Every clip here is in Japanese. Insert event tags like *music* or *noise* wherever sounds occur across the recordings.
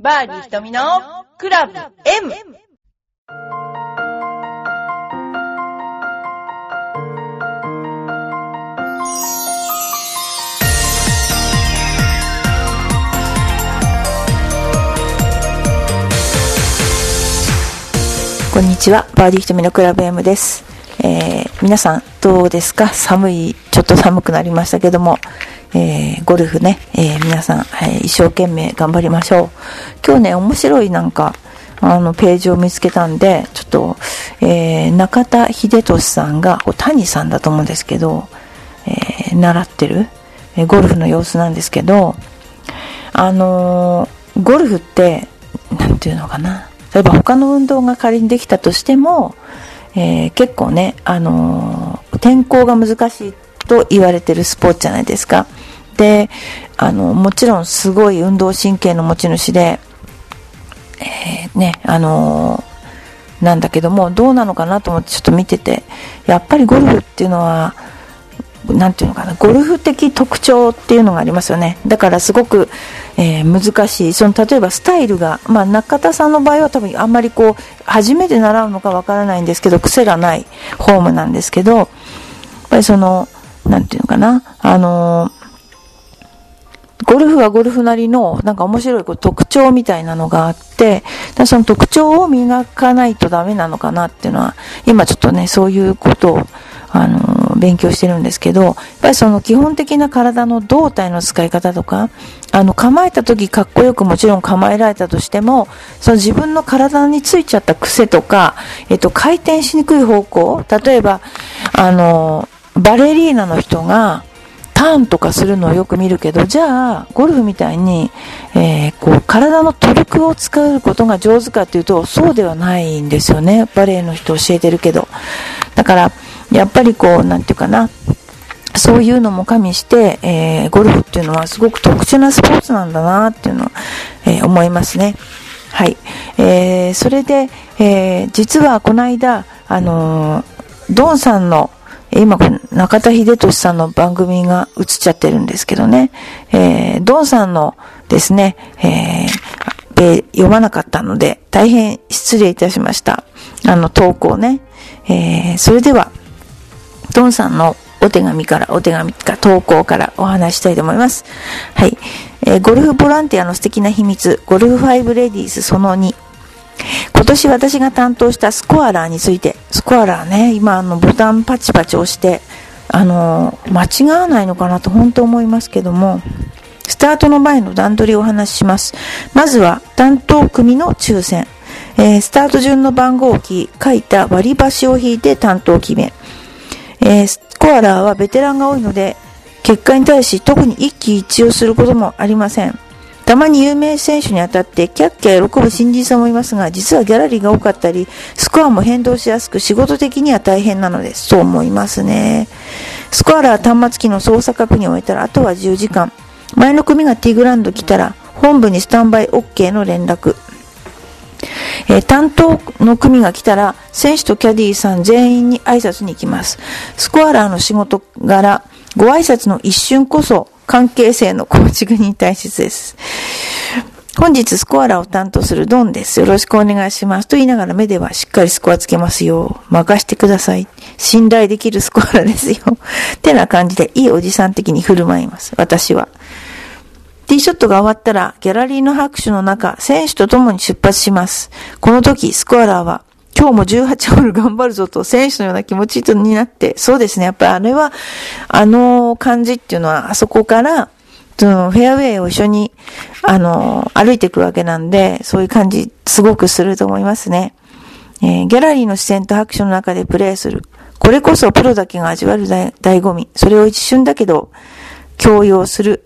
バーディー瞳のクラブ M! こんにちは、バーディー瞳のクラブ M です。えー皆さんどうですか？寒い、ちょっと寒くなりましたけども、えーゴルフね、えー皆さん、はい一生懸命頑張りましょう。今日ね、面白いなんか、あの、ページを見つけたんで、ちょっと、え中田秀俊さんが、谷さんだと思うんですけど、え習ってる、えゴルフの様子なんですけど、あのゴルフって、なんていうのかな。例えば他の運動が仮にできたとしても、え結構ね、あの天候が難しいと言われてるスポーツじゃないですか。で、あの、もちろんすごい運動神経の持ち主で、えーね、あのーなんだけども、どうなのかなと思ってちょっと見てて、やっぱりゴルフっていうのは、なんていうのかな、ゴルフ的特徴っていうのがありますよね。だからすごく、えー難しい。その、例えばスタイルが、まあ中田さんの場合は多分あんまりこう、初めて習うのかわからないんですけど、癖がないフォームなんですけど、やっぱりその、なんていうのかな、あのーゴルフはゴルフなりの、なんか面白いこう特徴みたいなのがあって、だその特徴を磨かないとダメなのかなっていうのは、今ちょっとね、そういうことを、あの勉強してるんですけど、やっぱりその基本的な体の胴体の使い方とか、あの、構えた時かっこよくもちろん構えられたとしても、その自分の体についちゃった癖とか、えっと、回転しにくい方向、例えば、あのバレリーナの人が、ターンとかするのをよく見るけど、じゃあ、ゴルフみたいに、えーこう、体のトルクを使うことが上手かっていうと、そうではないんですよね。バレエの人教えてるけど。だから、やっぱりこう、なんていうかな、そういうのも加味して、えーゴルフっていうのはすごく特殊なスポーツなんだなっていうのを、えー思いますね。はい。えーそれで、え実はこの間、あのドンさんの、今、中田秀俊さんの番組が映っちゃってるんですけどね、えードンさんのですね、えー読まなかったので、大変失礼いたしました。あの、投稿ね。えーそれでは、ドンさんのお手紙から、お手紙か投稿からお話したいと思います。はい。えーゴルフボランティアの素敵な秘密、ゴルフ5レディースその2。今年私が担当したスコアラーについて、スコアラーね、今あのボタンパチパチ押して、あの間違わないのかなと本当思いますけども、スタートの前の段取りをお話しします。まずは担当組の抽選。えースタート順の番号を書いた割り箸を引いて担当決め、えースコアラーはベテランが多いので、結果に対し特に一喜一憂することもありません。たまに有名選手に当たってキャッキャ喜ぶ新人さんもいますが、実はギャラリーが多かったり、スコアも変動しやすく仕事的には大変なのです。そう思いますね。スコアラー端末機の操作確認を終えたら、あとは10時間。前の組がティーグランド来たら、本部にスタンバイ OK の連絡。えー担当の組が来たら、選手とキャディーさん全員に挨拶に行きます。スコアラーの仕事柄、ご挨拶の一瞬こそ、関係性の構築に大切です。本日スコアラを担当するドンです。よろしくお願いします。と言いながら目ではしっかりスコアつけますよ。任してください。信頼できるスコアラですよ。ってな感じで、いいおじさん的に振る舞います。私は。ティーショットが終わったら、ギャラリーの拍手の中、選手と共に出発します。この時、スコアラーは、今日も18ホール頑張るぞと、選手のような気持ちになって、そうですね、やっぱりあれは、あの感じっていうのは、あそこから、そのフェアウェイを一緒に、あの歩いていくわけなんで、そういう感じ、すごくすると思いますね。えーギャラリーの視線と拍手の中でプレーする。これこそプロだけが味わえる醍醍醐味。それを一瞬だけど、強要する。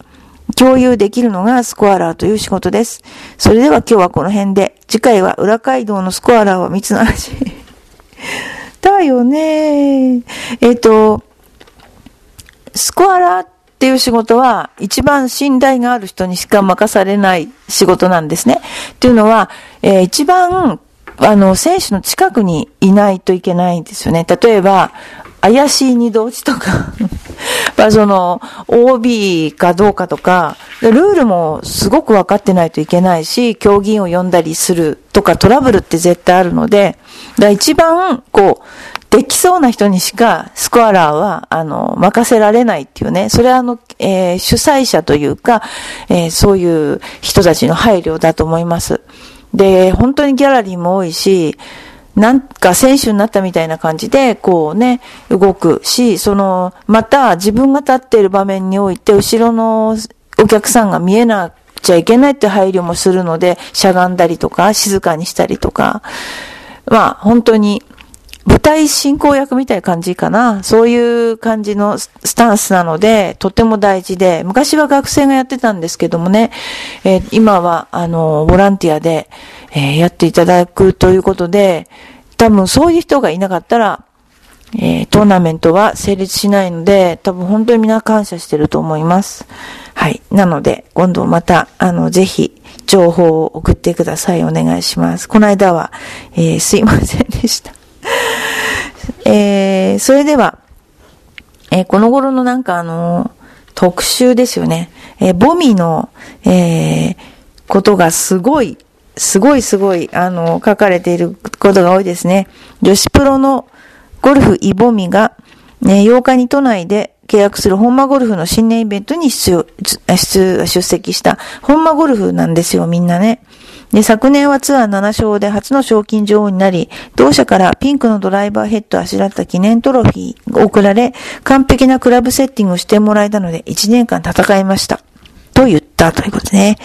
共有できるのがスコアラーという仕事です。それでは今日はこの辺で、次回は裏街道のスコアラーは蜜の味。*laughs* だよねえっ、と、スコアラーっていう仕事は一番信頼がある人にしか任されない仕事なんですね。っていうのは、えー一番、あの、選手の近くにいないといけないんですよね。例えば、怪しい二度落ちとか、*laughs* まあその、OB かどうかとか、ルールもすごく分かってないといけないし、競技員を呼んだりするとかトラブルって絶対あるので、だ一番、こう、できそうな人にしかスコアラーは、あの、任せられないっていうね。それはあの、えー、主催者というか、えー、そういう人たちの配慮だと思います。で、本当にギャラリーも多いし、なんか選手になったみたいな感じで、こうね、動くし、その、また自分が立っている場面において、後ろのお客さんが見えなくちゃいけないって配慮もするので、しゃがんだりとか、静かにしたりとか、まあ、本当に、舞台進行役みたいな感じかな。そういう感じのスタンスなので、とても大事で、昔は学生がやってたんですけどもね、えー、今は、あの、ボランティアで、えー、やっていただくということで、多分そういう人がいなかったら、えー、トーナメントは成立しないので、多分本当にみんな感謝してると思います。はい。なので、今度また、あの、ぜひ、情報を送ってください。お願いします。この間は、えー、すいませんでした。*laughs* えー、それでは、えー、この頃のなんかあの、特集ですよね。えー、ボミの、えー、ことがすごいすごいすごい、あの、書かれていることが多いですね。女子プロのゴルフイボミが、ね、8日に都内で契約する本間ゴルフの新年イベントに出出出席した本間ゴルフなんですよ、みんなね。で、昨年はツアー7勝で初の賞金女王になり、同社からピンクのドライバーヘッドをあしらった記念トロフィーが贈られ、完璧なクラブセッティングをしてもらえたので、1年間戦いました。と言ったということね。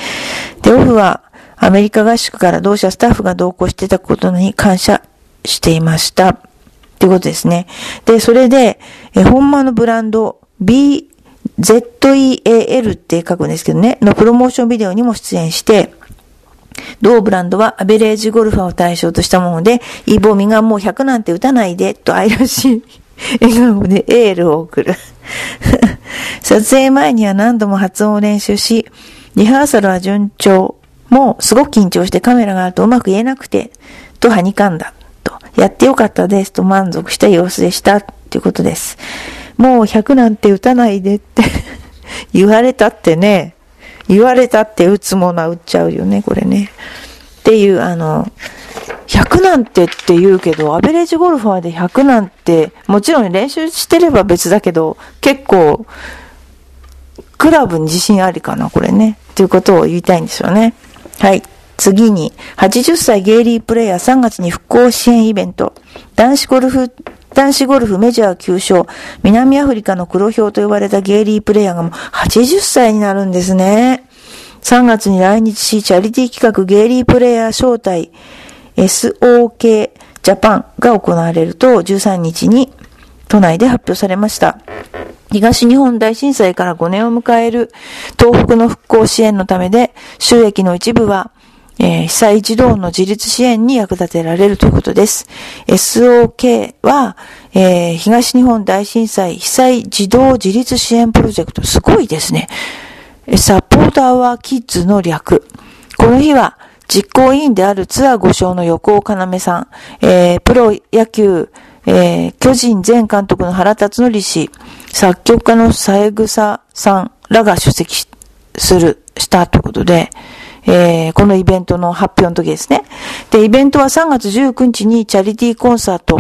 で、オフはアメリカ合宿から同社スタッフが同行してたことに感謝していました。っていうことですね。で、それで、え、本間のブランド BZEAL って書くんですけどね、のプロモーションビデオにも出演して、同ブランドはアベレージゴルファーを対象としたもので、イボミがもう100なんて打たないで、と愛らしい笑顔でエールを送る。*laughs* 撮影前には何度も発音を練習し、リハーサルは順調。もうすごく緊張してカメラがあるとうまく言えなくて、とはにかんだ。と、やってよかったです。と満足した様子でした。ということです。もう100なんて打たないでって *laughs* 言われたってね、言われたって打つものは打っちゃうよね、これね。っていう、あの、100なんてって言うけど、アベレージゴルファーで100なんて、もちろん練習してれば別だけど、結構、クラブに自信ありかな、これね。っていうことを言いたいんですよね。はい。次に、80歳ゲイリープレイヤー3月に復興支援イベント。男子ゴルフ、男子ゴルフメジャー9勝、南アフリカの黒豹と呼ばれたゲイリープレイヤーがもう80歳になるんですね。3月に来日し、チャリティー企画ゲイリープレイヤー招待 SOK ジャパンが行われると13日に都内で発表されました。東日本大震災から5年を迎える東北の復興支援のためで、収益の一部は、えー、被災児童の自立支援に役立てられるということです。SOK は、えー、東日本大震災被災児童自立支援プロジェクト。すごいですね。サポーターはキッズの略。この日は、実行委員であるツアー5勝の横尾要さん、えー、プロ野球、えー、巨人前監督の原辰徳氏、作曲家の三枝さんらが出席する、したということで、えー、このイベントの発表の時ですね。で、イベントは3月19日にチャリティーコンサート、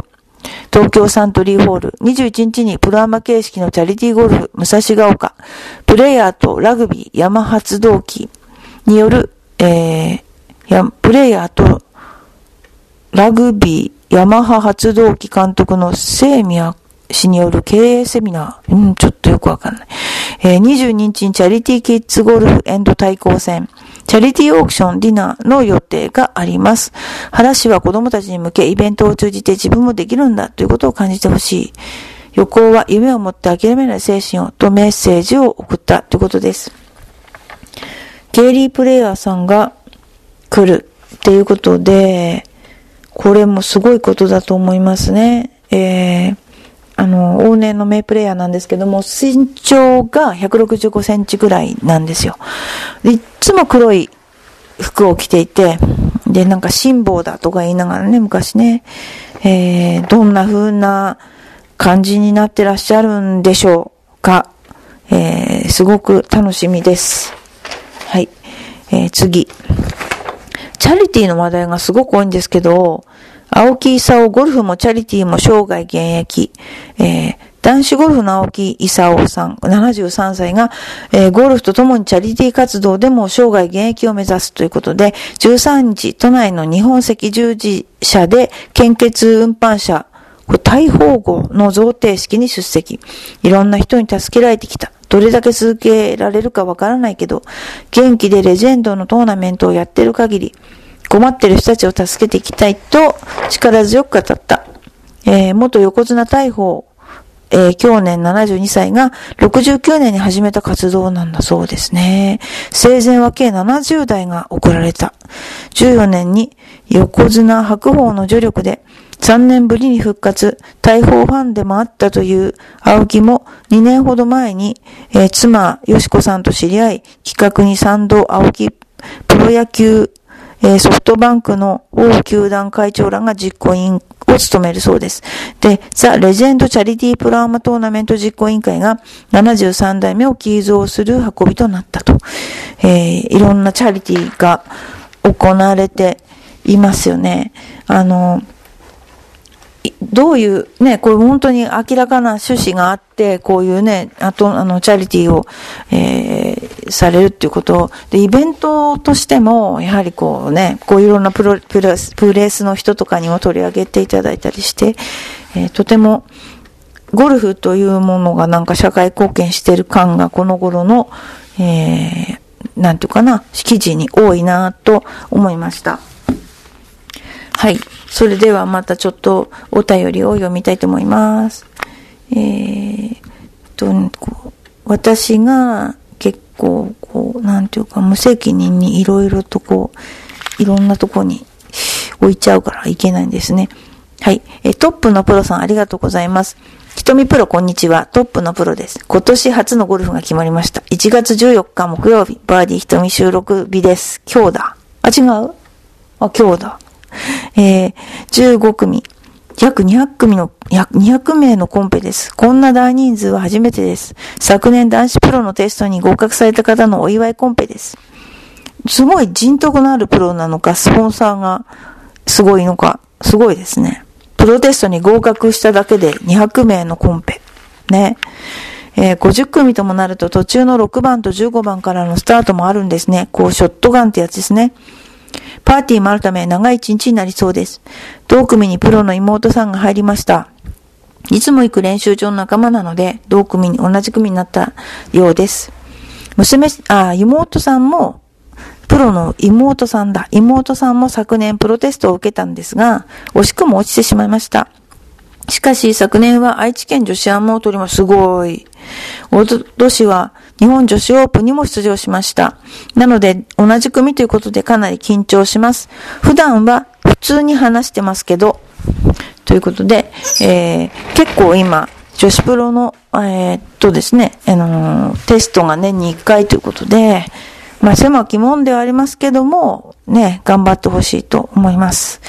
東京サントリーホール、21日にプロアマ形式のチャリティーゴルフ、武蔵ヶ丘、プレイヤーとラグビー山発動機による、えー、プレイヤーとラグビーヤマハ発動機監督の聖宮氏による経営セミナー。うん、ちょっとよくわかんない。えー、22日にチャリティーキッズゴルフエンド対抗戦、チャリティーオークションディナーの予定があります。原氏は子供たちに向けイベントを通じて自分もできるんだということを感じてほしい。横尾は夢を持って諦めない精神をとメッセージを送ったということです。ゲイリープレイヤーさんが来るっていうことで、これもすごいことだと思いますね。えー、あの、往年の名プレイヤーなんですけども、身長が165センチぐらいなんですよ。いつも黒い服を着ていて、で、なんか辛抱だとか言いながらね、昔ね、えー、どんな風な感じになってらっしゃるんでしょうか、えー、すごく楽しみです。はい。えー、次。チャリティーの話題がすごく多いんですけど、青木勲ゴルフもチャリティーも生涯現役、えー、男子ゴルフの青木勲さん、73歳が、えー、ゴルフとともにチャリティー活動でも生涯現役を目指すということで、13日、都内の日本赤十字社で献血運搬車、大宝号の贈呈式に出席。いろんな人に助けられてきた。どれだけ続けられるかわからないけど、元気でレジェンドのトーナメントをやってる限り、困ってる人たちを助けていきたいと力強く語った。えー、元横綱大砲、えー、去年72歳が69年に始めた活動なんだそうですね。生前は計70代が送られた。14年に横綱白鵬の助力で3年ぶりに復活、大砲ファンでもあったという青木も2年ほど前に、えー、妻、よしこさんと知り合い、企画に賛同青木プロ野球えー、ソフトバンクの王球団会長らが実行委員を務めるそうです。で、ザ・レジェンド・チャリティー・プロアマトーナメント実行委員会が73代目を寄贈する運びとなったと。えー、いろんなチャリティーが行われていますよね。あの、どういう、ね、これ本当に明らかな趣旨があって、こういうね、あと、あの、チャリティーを、えー、されるっていうことで、イベントとしても、やはりこうね、こういろんなプロ、プレス、プレスの人とかにも取り上げていただいたりして、えー、とても、ゴルフというものがなんか社会貢献してる感がこの頃の、えー、なんていうかな、記事に多いなと思いました。はい。それではまたちょっとお便りを読みたいと思います。えー、と、私が結構、こう、なんていうか、無責任にいろいろとこう、いろんなとこに置いちゃうからいけないんですね。はい。えトップのプロさんありがとうございます。ひとみプロこんにちは。トップのプロです。今年初のゴルフが決まりました。1月14日木曜日、バーディーひとみ収録日です。今日だ。あ、違うあ、今日だ。えー、15組、約200組の、約200名のコンペです。こんな大人数は初めてです。昨年男子プロのテストに合格された方のお祝いコンペです。すごい人徳のあるプロなのか、スポンサーがすごいのか、すごいですね。プロテストに合格しただけで200名のコンペ。ね。えー、50組ともなると途中の6番と15番からのスタートもあるんですね。こう、ショットガンってやつですね。パーティーもあるため長い一日になりそうです。同組にプロの妹さんが入りました。いつも行く練習場の仲間なので、同組に、同じ組になったようです。娘、あ、妹さんも、プロの妹さんだ。妹さんも昨年プロテストを受けたんですが、惜しくも落ちてしまいました。しかし昨年は愛知県女子アマを取ります。すごい。おととしは日本女子オープンにも出場しました。なので同じ組ということでかなり緊張します。普段は普通に話してますけど、ということで、えー、結構今、女子プロの、えー、っとですね、あのー、テストが年に1回ということで、まあ狭き門ではありますけども、ね、頑張ってほしいと思います。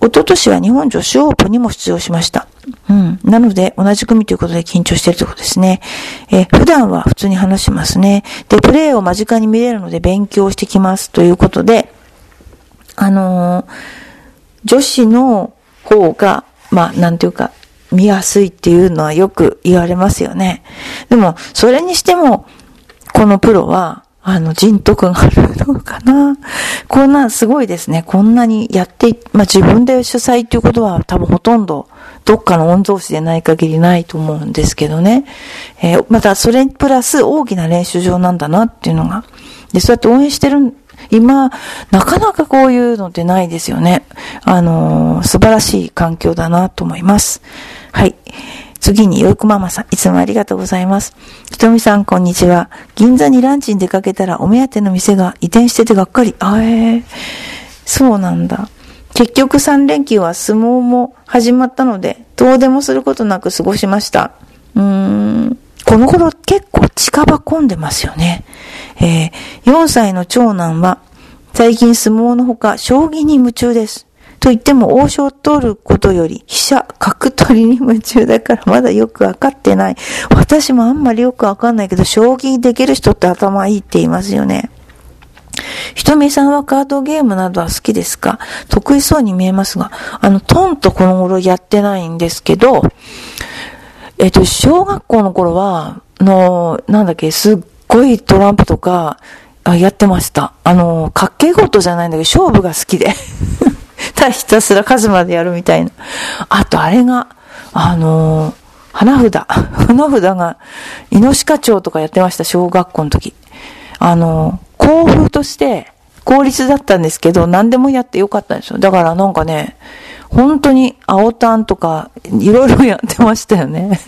一昨年は日本女子オープンにも出場しました。うん。なので、同じ組ということで緊張しているということですね。え普段は普通に話しますね。で、プレイを間近に見れるので勉強してきますということで、あのー、女子の方が、まあ、なんていうか、見やすいっていうのはよく言われますよね。でも、それにしても、このプロは、あの、人徳があるのかな？こんな、すごいですね。こんなにやって、まあ、自分で主催っていうことは多分ほとんど、どっかの御曹司でない限りないと思うんですけどね。えー、また、それプラス大きな練習場なんだなっていうのが。で、そうやって応援してる、今、なかなかこういうのってないですよね。あのー、素晴らしい環境だなと思います。はい。次に、よいこママさん、いつもありがとうございます。ひとみさん、こんにちは。銀座にランチに出かけたら、お目当ての店が移転しててがっかり。あえー、そうなんだ。結局3連休は相撲も始まったので、どうでもすることなく過ごしました。うーん。この頃結構近場混んでますよね。えー、4歳の長男は、最近相撲のほか、将棋に夢中です。と言っても王将を取ることより飛車角取りに夢中だからまだよくわかってない。私もあんまりよくわかんないけど、将棋できる人って頭いいって言いますよね。ひとみさんはカードゲームなどは好きですか？得意そうに見えますが、あの、トンとこの頃やってないんですけど、えっと、小学校の頃は、の、なんだっけ、すっごいトランプとか、あやってました。あの、かっけごとじゃないんだけど、勝負が好きで。たひたすら数までやるみたいな。あと、あれが、あの、花札。*laughs* 花札が、イノシカ町とかやってました、小学校の時。あの、校風として、公立だったんですけど、何でもやってよかったんですよ。だからなんかね、本当に青タンとか、いろいろやってましたよね。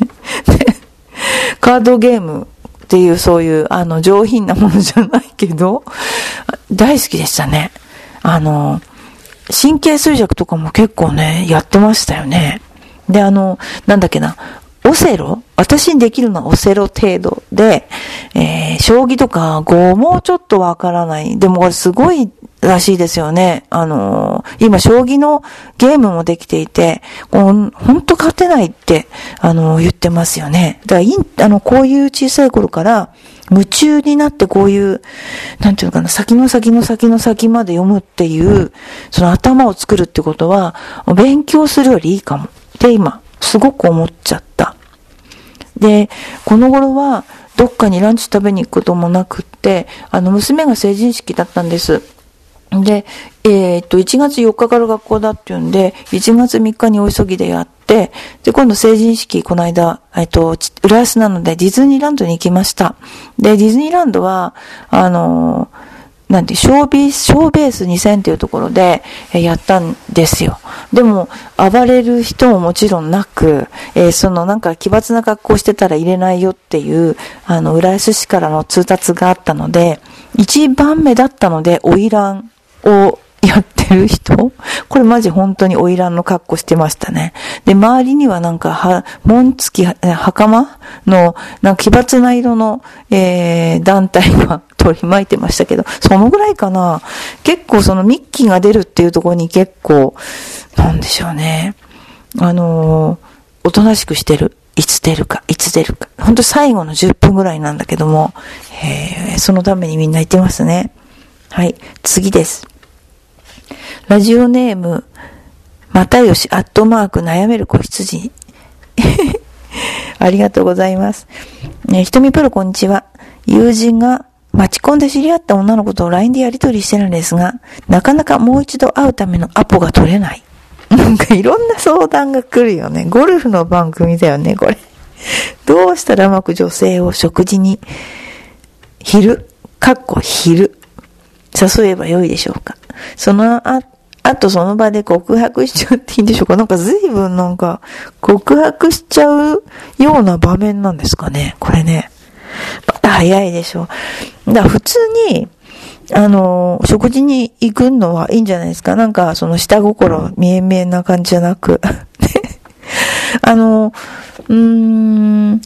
で、*laughs* カードゲームっていうそういう、あの、上品なものじゃないけど、大好きでしたね。あの、神経衰弱とかも結構ね、やってましたよね。で、あの、なんだっけな、オセロ？私にできるのはオセロ程度で、えー、将棋とか語もちょっとわからない。でもこれすごいらしいですよね。あのー、今、将棋のゲームもできていて、ほんと勝てないって、あのー、言ってますよね。だから、あの、こういう小さい頃から、夢中になってこういう、なんていうのかな、先の先の先の先まで読むっていう、その頭を作るってことは、勉強するよりいいかも。って今、すごく思っちゃった。で、この頃は、どっかにランチ食べに行くこともなくって、あの、娘が成人式だったんです。で、えー、っと、1月4日から学校だっていうんで、1月3日にお急ぎでやって、で、今度成人式、この間、えっと、浦安なのでディズニーランドに行きました。で、ディズニーランドは、あのなんて、小ビース、小ベース2000っていうところで、えやったんですよ。でも、暴れる人ももちろんなく、えー、そのなんか奇抜な格好してたら入れないよっていう、あの、浦安市からの通達があったので、一番目だったので、花魁をやってる人？これマジ本当に花魁の格好してましたね。で、周りにはなんか、は、紋付き、袴の、なんか奇抜な色の、えー、団体が取り巻いてましたけど、そのぐらいかな。結構そのミッキーが出るっていうところに結構、なんでしょうね。あのー、おとなしくしてる。いつ出るか、いつ出るか。ほんと最後の10分ぐらいなんだけども、えー、そのためにみんな言ってますね。はい、次です。ラジオネーム、またよし、アットマーク、悩める子羊。*laughs* ありがとうございます。ね、ひとみプロこんにちは。友人が待ち込んで知り合った女の子と LINE でやり取りしてるんですが、なかなかもう一度会うためのアポが取れない。*laughs* なんかいろんな相談が来るよね。ゴルフの番組だよね、これ。どうしたらうまく女性を食事に、昼、かっこ昼、誘えばよいでしょうか。そのあ、あとその場で告白しちゃっていいんでしょうかなんか随分なんか告白しちゃうような場面なんですかねこれね。また早いでしょう。だから普通に、あの、食事に行くのはいいんじゃないですかなんかその下心見え見えな感じじゃなく。*laughs* あの、うーん、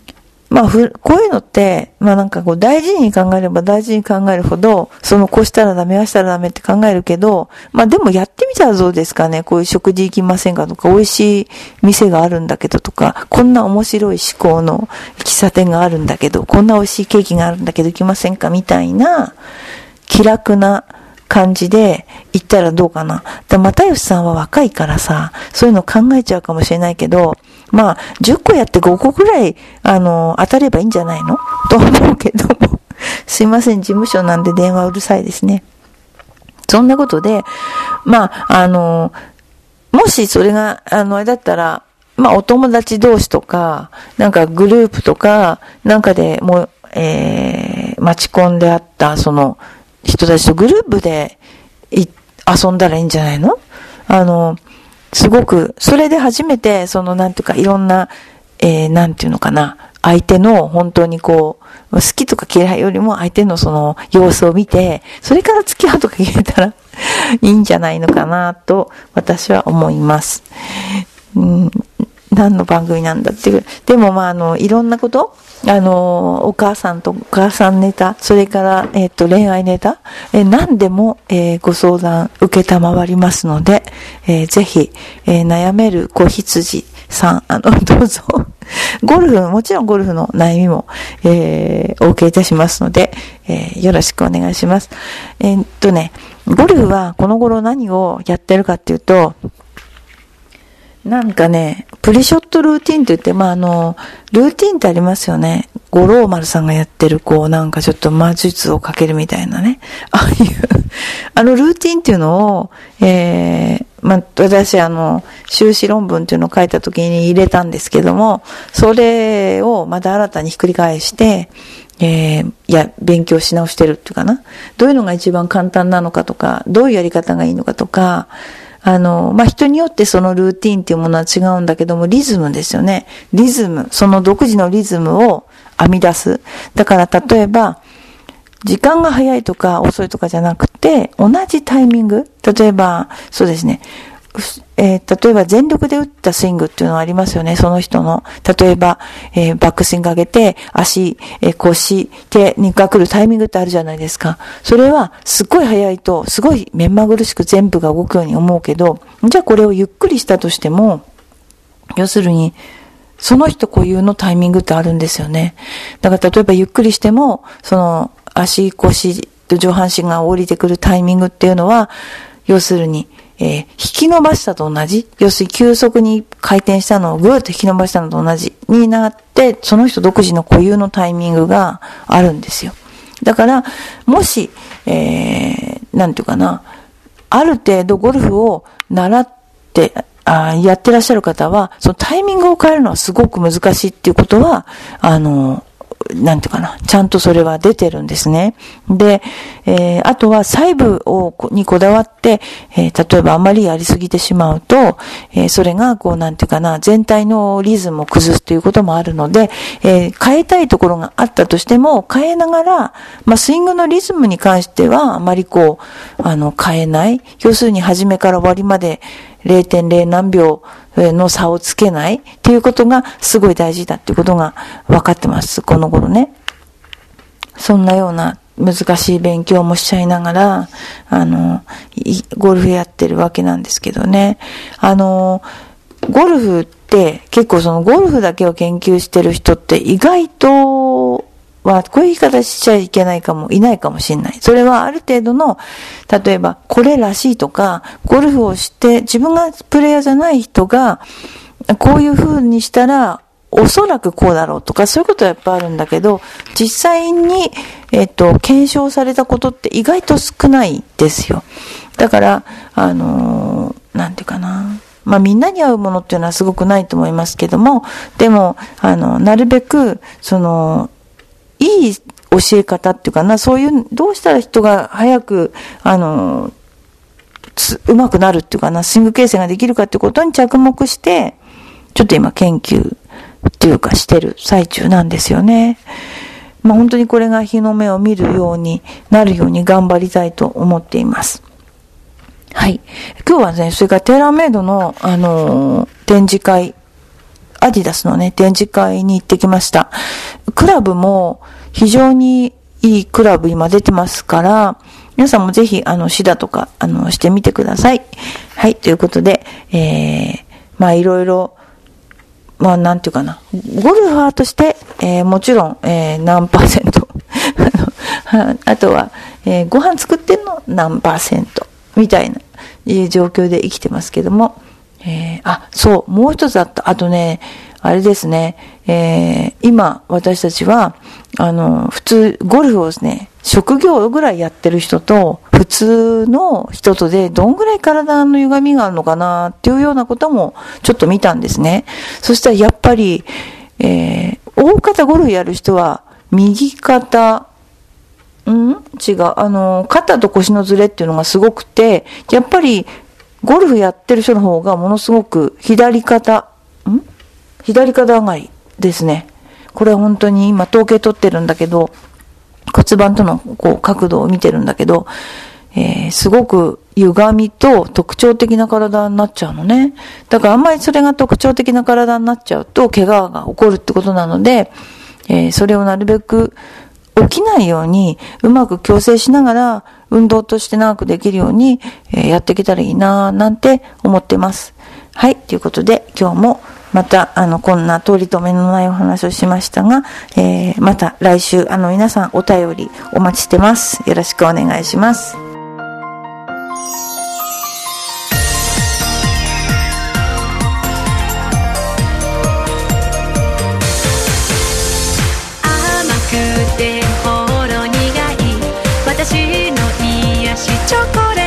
まあ、ふ、こういうのって、まあなんかこう大事に考えれば大事に考えるほど、そのこうしたらダメ、あしたらダメって考えるけど、まあでもやってみたらどうですかね。こういう食事行きませんかとか、美味しい店があるんだけどとか、こんな面白い思考の喫茶店があるんだけど、こんな美味しいケーキがあるんだけど行きませんかみたいな、気楽な感じで行ったらどうかな。で、又吉さんは若いからさ、そういうの考えちゃうかもしれないけど、まあ、10個やって5個ぐらい、あの、当たればいいんじゃないの？と思うけども。*laughs* すいません、事務所なんで電話うるさいですね。そんなことで、まあ、あの、もしそれが、あの、あれだったら、まあ、お友達同士とか、なんかグループとか、なんかでもう、えー、待ち込んであった、その、人たちとグループで、遊んだらいいんじゃないの？あの、すごく、それで初めて、その、なんていうか、いろんな、えー、なんていうのかな、相手の本当にこう、好きとか嫌いよりも相手のその様子を見て、それから付き合うとか言えたら *laughs* いいんじゃないのかなと私は思います。うん、何の番組なんだっていう。でもまああの、いろんなことあの、お母さんとお母さんネタ、それから、えっ、と、恋愛ネタ、え、何でも、えー、ご相談受けたまわりますので、えー、ぜひ、えー、悩める子羊、さん、あの、*laughs* どうぞ。ゴルフ、もちろんゴルフの悩みも、えー、お受けいたしますので、えー、よろしくお願いします。えー、っとね、ゴルフはこの頃何をやってるかっていうと、なんかね、プリショットルーティンって言って、まあ、あの、ルーティンってありますよね。五郎丸さんがやってる、こう、なんかちょっと魔術をかけるみたいなね。*laughs* ああいうあのルーティンっていうのを、えー、まあ、私、あの、修士論文っていうのを書いた時に入れたんですけども、それをまた新たにひっくり返して、えー、いや、勉強し直してるっていうかな。どういうのが一番簡単なのかとか、どういうやり方がいいのかとか、あの、まあ、人によってそのルーティンっていうものは違うんだけども、リズムですよね。リズム。その独自のリズムを編み出す。だから例えば、時間が早いとか遅いとかじゃなくて、同じタイミング。例えば、そうですね。えー、例えば全力で打ったスイングっていうのはありますよね、その人の。例えば、えー、バックスイング上げて、足、えー、腰、手にが来るタイミングってあるじゃないですか。それは、すっごい速いと、すごい目まぐるしく全部が動くように思うけど、じゃあこれをゆっくりしたとしても、要するに、その人固有のタイミングってあるんですよね。だから例えばゆっくりしても、その足腰と上半身が降りてくるタイミングっていうのは、要するに、えー、引き伸ばしたと同じ、要するに急速に回転したのをぐーっと引き伸ばしたのと同じになって、その人独自の固有のタイミングがあるんですよ。だから、もし、えー、なんていうかな、ある程度ゴルフを習って、あやってらっしゃる方は、そのタイミングを変えるのはすごく難しいっていうことは、あの、なんていうかな、ちゃんとそれは出てるんですね。で、えー、あとは細部を、にこだわって、えー、例えばあまりやりすぎてしまうと、えー、それが、こう、なんていうかな、全体のリズムを崩すということもあるので、え変えたいところがあったとしても、変えながら、まあ、スイングのリズムに関しては、あまりこう、あの、変えない。要するに、初めから終わりまで、0.0何秒の差をつけないっていうことがすごい大事だっていうことが分かってます。この頃ね。そんなような難しい勉強もしちゃいながら、あの、ゴルフやってるわけなんですけどね。あの、ゴルフって結構そのゴルフだけを研究してる人って意外とは、こういう言い方しちゃいけないかも、いないかもしれない。それはある程度の、例えば、これらしいとか、ゴルフをして、自分がプレイヤーじゃない人が、こういう風にしたら、おそらくこうだろうとか、そういうことはやっぱあるんだけど、実際に、えっと、検証されたことって意外と少ないですよ。だから、あのー、なんていうかな。まあみんなに合うものっていうのはすごくないと思いますけども、でも、あの、なるべく、その、いい教え方っていうかな、そういう、どうしたら人が早く、あの、うまくなるっていうかな、スイング形成ができるかってことに着目して、ちょっと今研究っていうかしてる最中なんですよね。まあ本当にこれが日の目を見るようになるように頑張りたいと思っています。はい。今日はね、それからテーラーメイドの、あのー、展示会アディダスのね、展示会に行ってきました。クラブも非常にいいクラブ今出てますから、皆さんもぜひ、あの、シダとか、あの、してみてください。はい、ということで、えー、まあいろいろ、まあなんていうかな、ゴルファーとして、えー、もちろん、えー、何パーセント。*laughs* あとは、えー、ご飯作ってんの？何パーセント。みたいな、いう状況で生きてますけども、えー、あ、そう、もう一つあった。あとね、あれですね、えー、今、私たちは、あの、普通、ゴルフをですね、職業ぐらいやってる人と、普通の人とで、どんぐらい体の歪みがあるのかな、っていうようなことも、ちょっと見たんですね。そしたら、やっぱり、えー、大方ゴルフやる人は、右肩、ん？違う。あの、肩と腰のズレっていうのがすごくて、やっぱりゴルフやってる人の方がものすごく左肩、ん？左肩上がりですね。これは本当に今統計取ってるんだけど、骨盤とのこう角度を見てるんだけど、えー、すごく歪みと特徴的な体になっちゃうのね。だからあんまりそれが特徴的な体になっちゃうと怪我が起こるってことなので、えー、それをなるべく起きないようにうまく矯正しながら運動として長くできるように、えやっていけたらいいなぁなんて思ってます。はい。ということで今日もまた、あの、こんな通り留めのないお話をしましたが、えー、また来週、あの、皆さんお便りお待ちしてます。よろしくお願いします。チョコレート